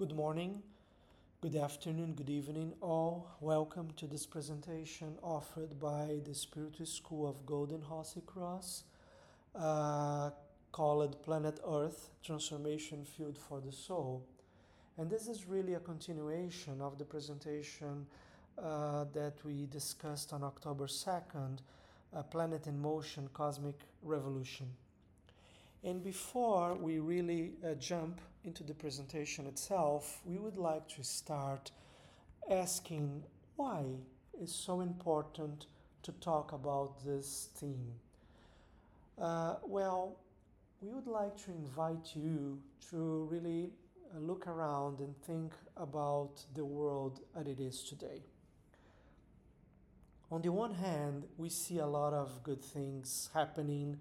Good morning, good afternoon, good evening, all. Welcome to this presentation offered by the Spiritual School of Golden Rosy Cross, uh, called Planet Earth Transformation Field for the Soul. And this is really a continuation of the presentation uh, that we discussed on October 2nd uh, Planet in Motion Cosmic Revolution. And before we really uh, jump into the presentation itself, we would like to start asking why it's so important to talk about this theme. Uh, well, we would like to invite you to really look around and think about the world as it is today. On the one hand, we see a lot of good things happening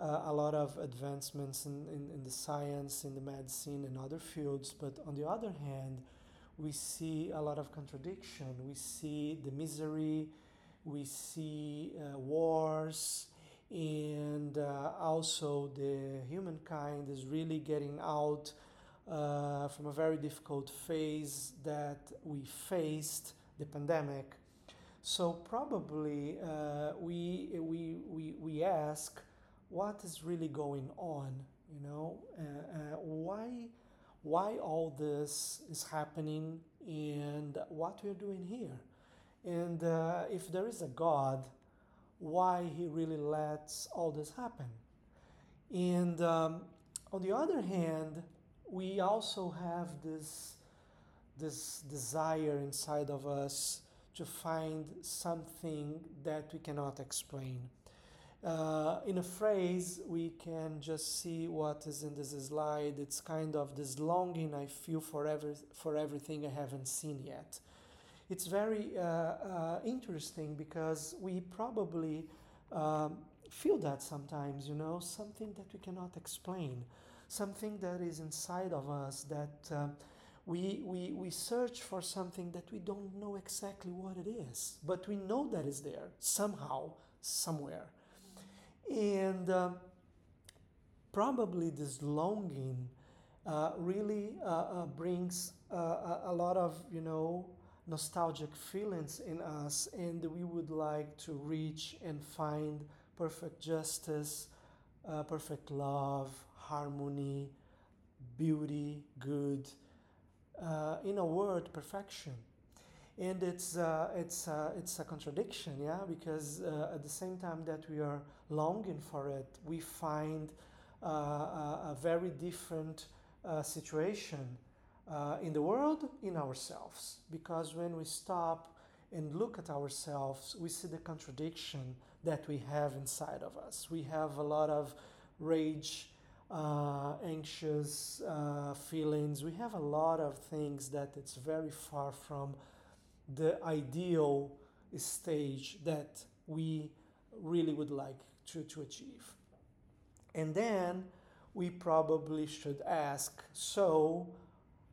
uh, a lot of advancements in, in, in, the science, in the medicine, and other fields. But on the other hand, we see a lot of contradiction. We see the misery, we see uh, wars, and uh, also the humankind is really getting out uh, from a very difficult phase that we faced, the pandemic. So probably uh, we, we, we, we ask, what is really going on you know? Uh, uh, why why all this is happening and what we're doing here? And uh, if there is a god why he really lets all this happen? And um, on the other hand we also have this this desire inside of us to find something that we cannot explain uh, in a phrase, we can just see what is in this slide. It's kind of this longing I feel for, every, for everything I haven't seen yet. It's very uh, uh, interesting because we probably um, feel that sometimes, you know, something that we cannot explain, something that is inside of us that um, we, we, we search for something that we don't know exactly what it is, but we know that is there somehow, somewhere. And um, probably this longing uh, really uh, uh, brings uh, a lot of, you know, nostalgic feelings in us, and we would like to reach and find perfect justice, uh, perfect love, harmony, beauty, good. Uh, in a word, perfection and it's uh, it's uh, it's a contradiction, yeah, because uh, at the same time that we are longing for it, we find uh, a, a, very different uh, situation uh, in the world, in ourselves. Because when we stop and look at ourselves, we see the contradiction that we have inside of us. We have a lot of rage. anxious feelings we have a lot of things that it's very far from the ideal stage that we really would like to, to achieve. And then we probably should ask so,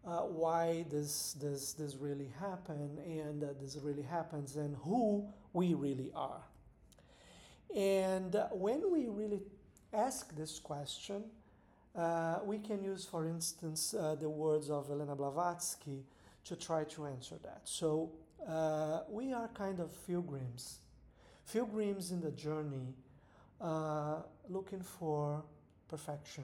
uh, why does this, this really happen and uh, this really happens and who we really are. And when we really ask this question, uh, we can use, for instance, uh, the words of Elena Blavatsky to try to answer that. So uh, we are kind of pilgrims, pilgrims in the journey, uh, looking for perfection.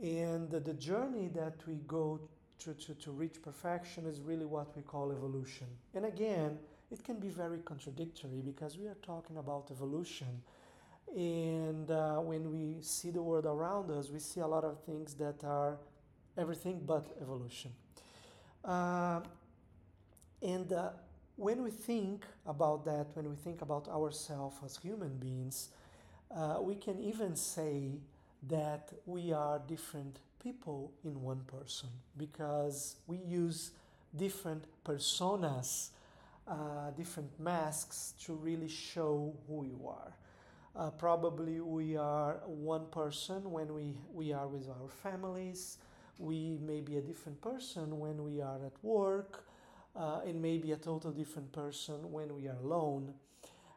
And the, journey that we go to, to, to reach perfection is really what we call evolution. And again, it can be very contradictory because we are talking about evolution. And uh, when we see the world around us, we see a lot of things that are everything but evolution. Uh, and uh, when we think about that, when we think about ourselves as human beings, uh, we can even say that we are different people in one person because we use different personas, uh, different masks to really show who you are. Uh, probably we are one person when we, we are with our families we may be a different person when we are at work uh, and maybe a total different person when we are alone.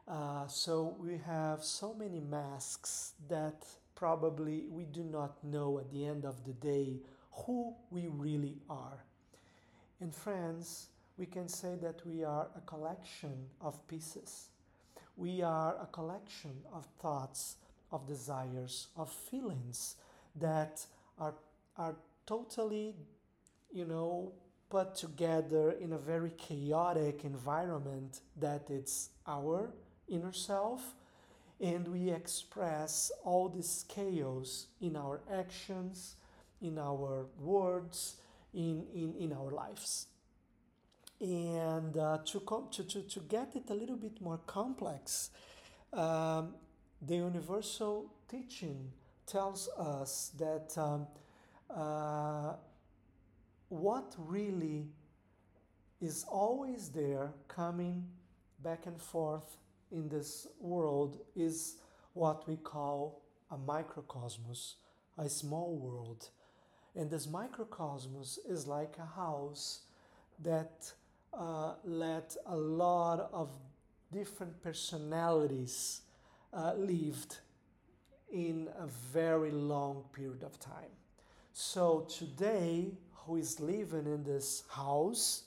Uh, so we have so many masks that probably we do not know at the end of the day who we really are. And friends, we can say that we are a collection of pieces. We are a collection of thoughts, of desires, of feelings that are, are totally, you know, put together in a very chaotic environment that it's our inner self and we express all this chaos in our actions in our words in in, in our lives. And uh, to, com- to, to, to get it a little bit more complex um, the universal teaching tells us that um, uh, what really is always there coming back and forth in this world is what we call a microcosmos, a small world. And this microcosmos is like a house that uh, let a lot of different personalities uh, lived in a very long period of time. So today, who is living in this house,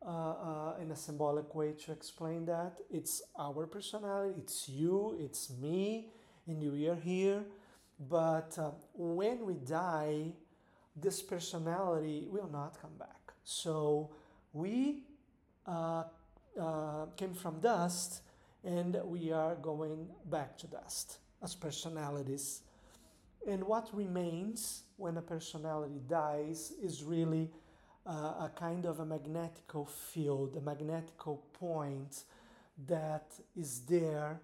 uh, uh, in a symbolic way to explain that, it's our personality, it's you, it's me, and we are here. But uh, when we die, this personality will not come back. So we uh, uh, came from dust and we are going back to dust as personalities. And what remains when a personality dies is really uh, a kind of a magnetical field, a magnetical point that is there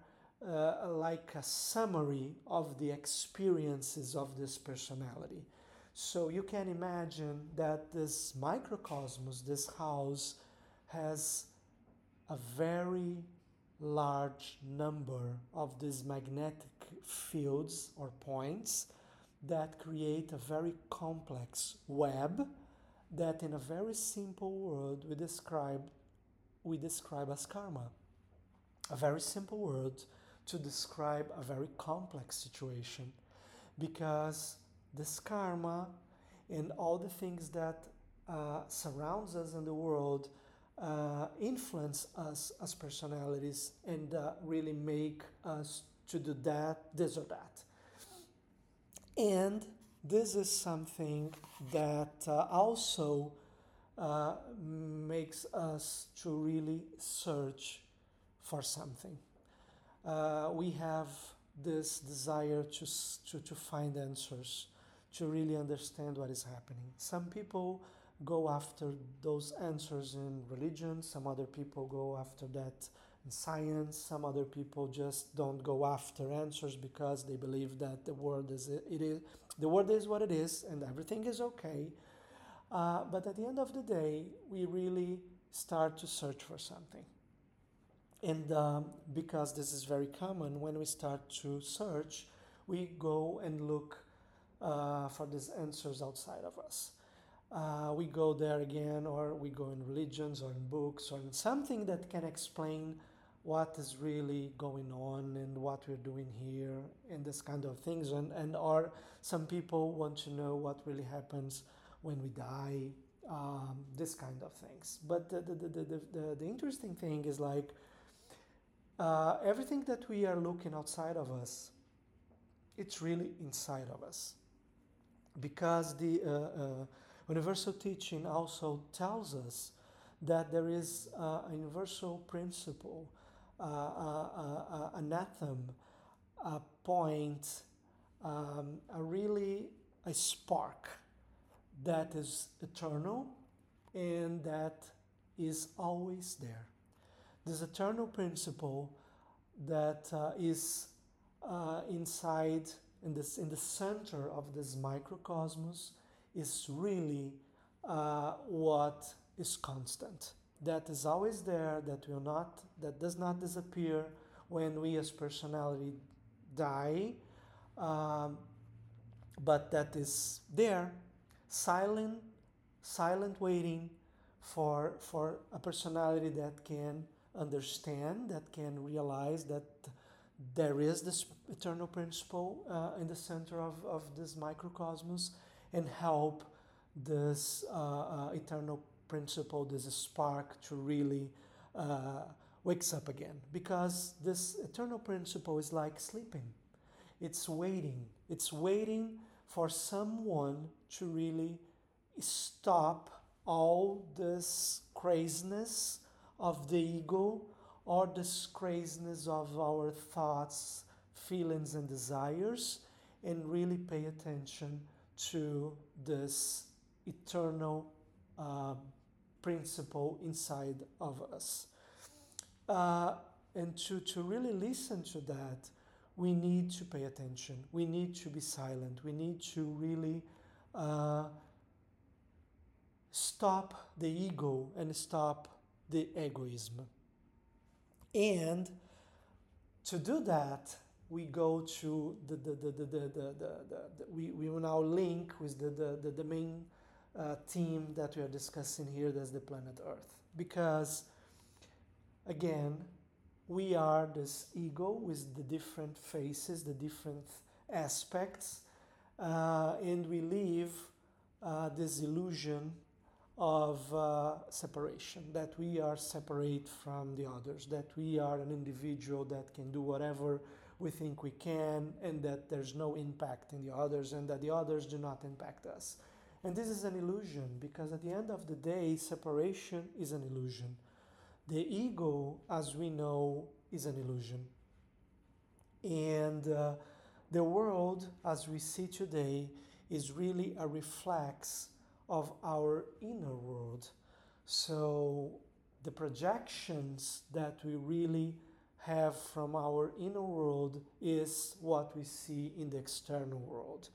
uh, like a summary of the experiences of this personality. So you can imagine that this microcosmos, this house, has a very large number of these magnetic fields or points that create a very complex web that in a very simple word we describe we describe as karma a very simple word to describe a very complex situation because this karma and all the things that uh, surrounds us in the world uh, influence us as personalities and uh, really make us to do that, this or that. And this is something that uh, also uh, makes us to really search for something. Uh, we have this desire to, to, to find answers, to really understand what is happening. Some people go after those answers in religion, some other people go after that in science, some other people just don't go after answers because they believe that the world is it is the world is what it is and everything is okay. Uh, but at the end of the day, we really start to search for something. And um, because this is very common, when we start to search, we go and look uh, for these answers outside of us uh, we go there again, or we go in religions, or in books, or in something that can explain what is really going on and what we're doing here, and this kind of things. And, and or some people want to know what really happens when we die, um, this kind of things. But the, the, the, the, the, the interesting thing is like uh, everything that we are looking outside of us, it's really inside of us. Because the uh, uh Universal teaching also tells us that there is uh, a universal principle, an atom, a point, um, a really a spark that is eternal and that is always there. This eternal principle that uh, is uh, inside in this in the center of this microcosmos is really uh, what is constant. That is always there, that will not, that does not disappear when we as personality die, um, but that is there, silent, silent waiting for for a personality that can understand, that can realize that there is this eternal principle uh, in the center of, of this microcosmos and help this uh, uh, eternal principle, this spark to really uh, wakes up again. Because this eternal principle is like sleeping. It's waiting. It's waiting for someone to really stop all this craziness of the ego or this craziness of our thoughts, feelings, and desires, and really pay attention to this eternal uh, principle inside of us. Uh, and to, to really listen to that, we need to pay attention. We need to be silent. We need to really uh, stop the ego and stop the egoism. And to do that, we go to the, the, the, the, the, the, the, the we, we will now link with the, the, the, the main uh, theme that we are discussing here, that's the planet Earth. Because, again, we are this ego with the different faces, the different aspects, uh, and we live uh, this illusion of uh, separation, that we are separate from the others, that we are an individual that can do whatever we think we can, and that there's no impact in the others, and that the others do not impact us. And this is an illusion because at the end of the day, separation is an illusion. The ego, as we know, is an illusion. And uh, the world, as we see today, is really a reflex of our inner world. So the projections that we really have from our inner world is what we see in the external world.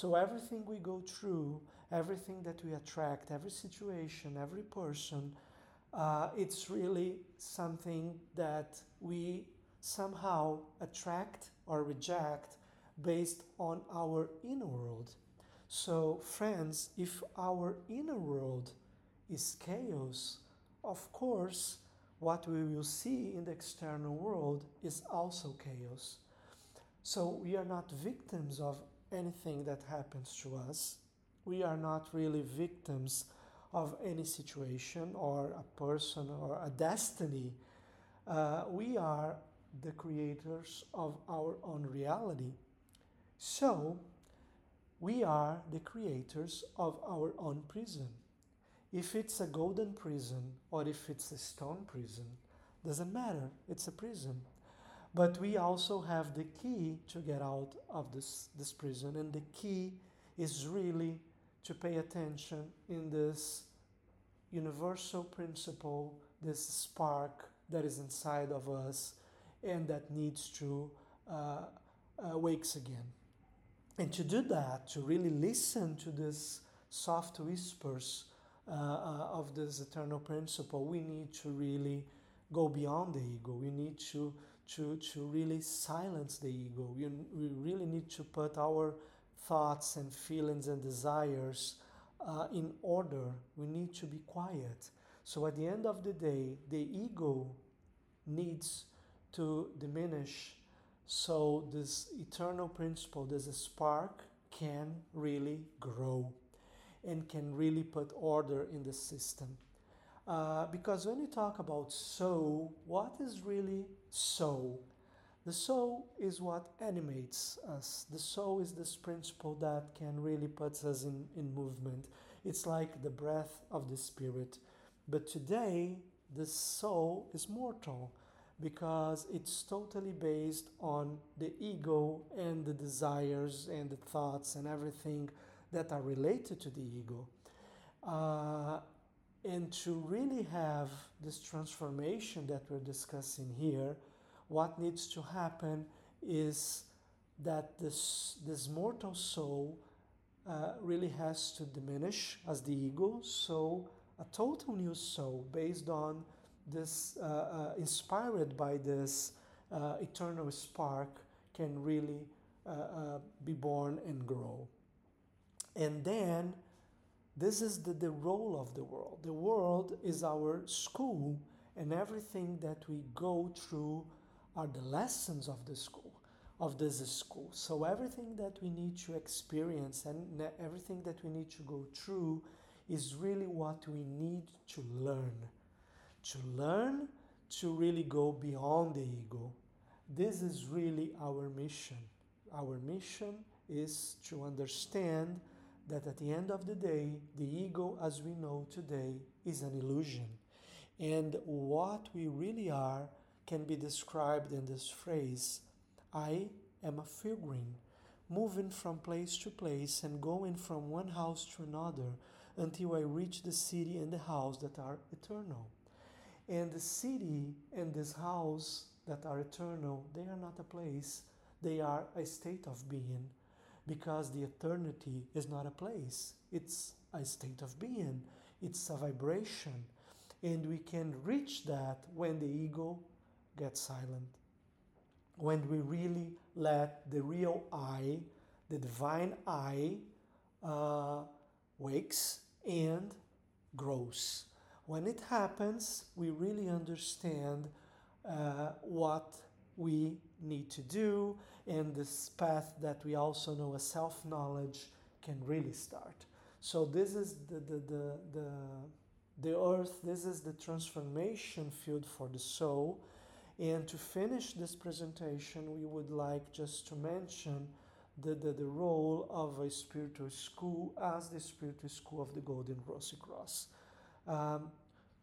So everything we go through, everything that we attract, every situation, every person, uh, it's really something that we somehow attract or reject based on our inner world. So, friends, if our inner world is chaos, of course, what we will see in the external world is also chaos. So, we are not victims of anything that happens to us. We are not really victims of any situation or a person or a destiny. Uh, we are the creators of our own reality. So, we are the creators of our own prison. If it's a golden prison or if it's a stone prison, doesn't matter, it's a prison. But we also have the key to get out of this, this prison, and the key is really to pay attention in this universal principle, this spark that is inside of us and that needs to uh, uh, wakes again. And to do that, to really listen to this soft whispers uh, uh, of this eternal principle, we need to really go beyond the ego. We need to, to, to really silence the ego. We, we really need to put our thoughts and feelings and desires uh, in order. We need to be quiet. So at the end of the day, the ego needs to diminish so this eternal principle, this spark can really grow and can really put order in the system. Uh, because when you talk about soul, what is really soul? The soul is what animates us. The soul is this principle that can really put us in, in movement. It's like the breath of the spirit. But today, the soul is mortal because it's totally based on the ego and the desires and the thoughts and everything that are related to the ego. Uh, and to really have this transformation that we're discussing here, what needs to happen is that this, this mortal soul uh, really has to diminish as the ego. So, a total new soul based on this, uh, uh, inspired by this uh, eternal spark, can really be born and grow. And then, this is the, the role of the world. The world is our school, and everything that we go through are the lessons of the school of this school. So everything that we need to experience and everything that we need to go through is really what we need to learn. To learn to really go beyond the ego. This is really our mission. Our mission is to understand that at the end of the day, the ego as we know today is an illusion. And what we really are can be described in this phrase I am a pilgrim, moving from place to place and going from one house to another until I reach the city and the house that are eternal. And the city and this house that are eternal, they are not a place, they are a state of being because the eternity is not a place, it's a state of being, it's a vibration. And we can reach that when the ego gets silent. When we really let the real I, the divine I, uh, wakes and grows. When it happens, we really understand uh, what we need to do, and this path that we also know as self knowledge can really start. So, this is the, the, the, the, the earth, this is the transformation field for the soul. And to finish this presentation, we would like just to mention the, the, the role of a spiritual school as the spiritual school of the Golden Rosy Cross. Um,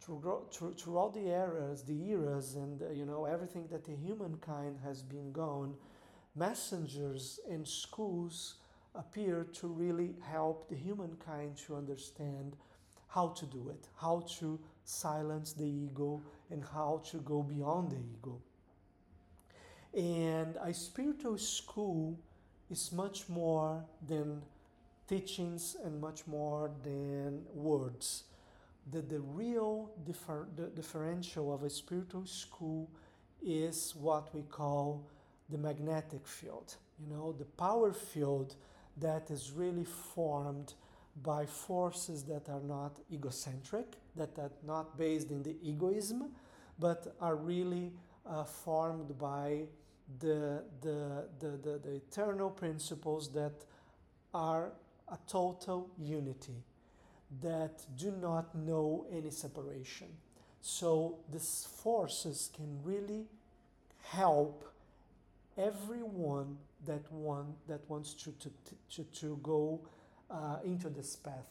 throughout the eras, the eras, and uh, you know everything that the humankind has been gone, messengers and schools appear to really help the humankind to understand how to do it, how to silence the ego, and how to go beyond the ego. And a spiritual school is much more than teachings and much more than words. The, the real differ, the differential of a spiritual school is what we call the magnetic field, you know, the power field that is really formed by forces that are not egocentric, that are not based in the egoism, but are really uh, formed by the, the, the, the, the eternal principles that are a total unity, that do not know any separation. So these forces can really help everyone that want that wants to to to, to go uh, into this path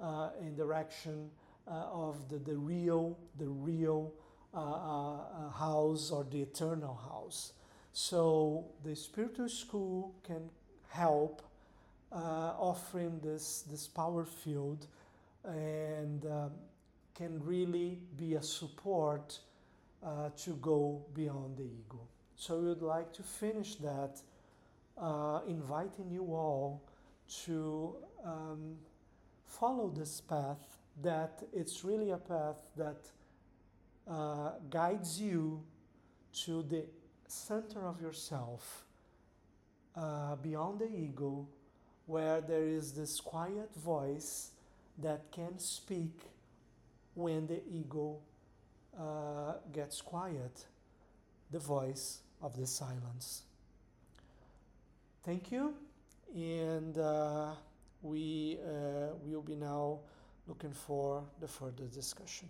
uh, in direction uh, of the, the real the real uh, uh, house or the eternal house. So the spiritual school can help uh, offering this, this power field and um, can really be a support uh, to go beyond the ego. So we would like to finish that, uh, inviting you all to um, follow this path, that it's really a path that uh, guides you to the center of yourself, uh, beyond the ego, where there is this quiet voice that can speak when the ego uh, gets quiet, the voice of the silence. Thank you, and uh, we uh, will be now looking for the further discussion.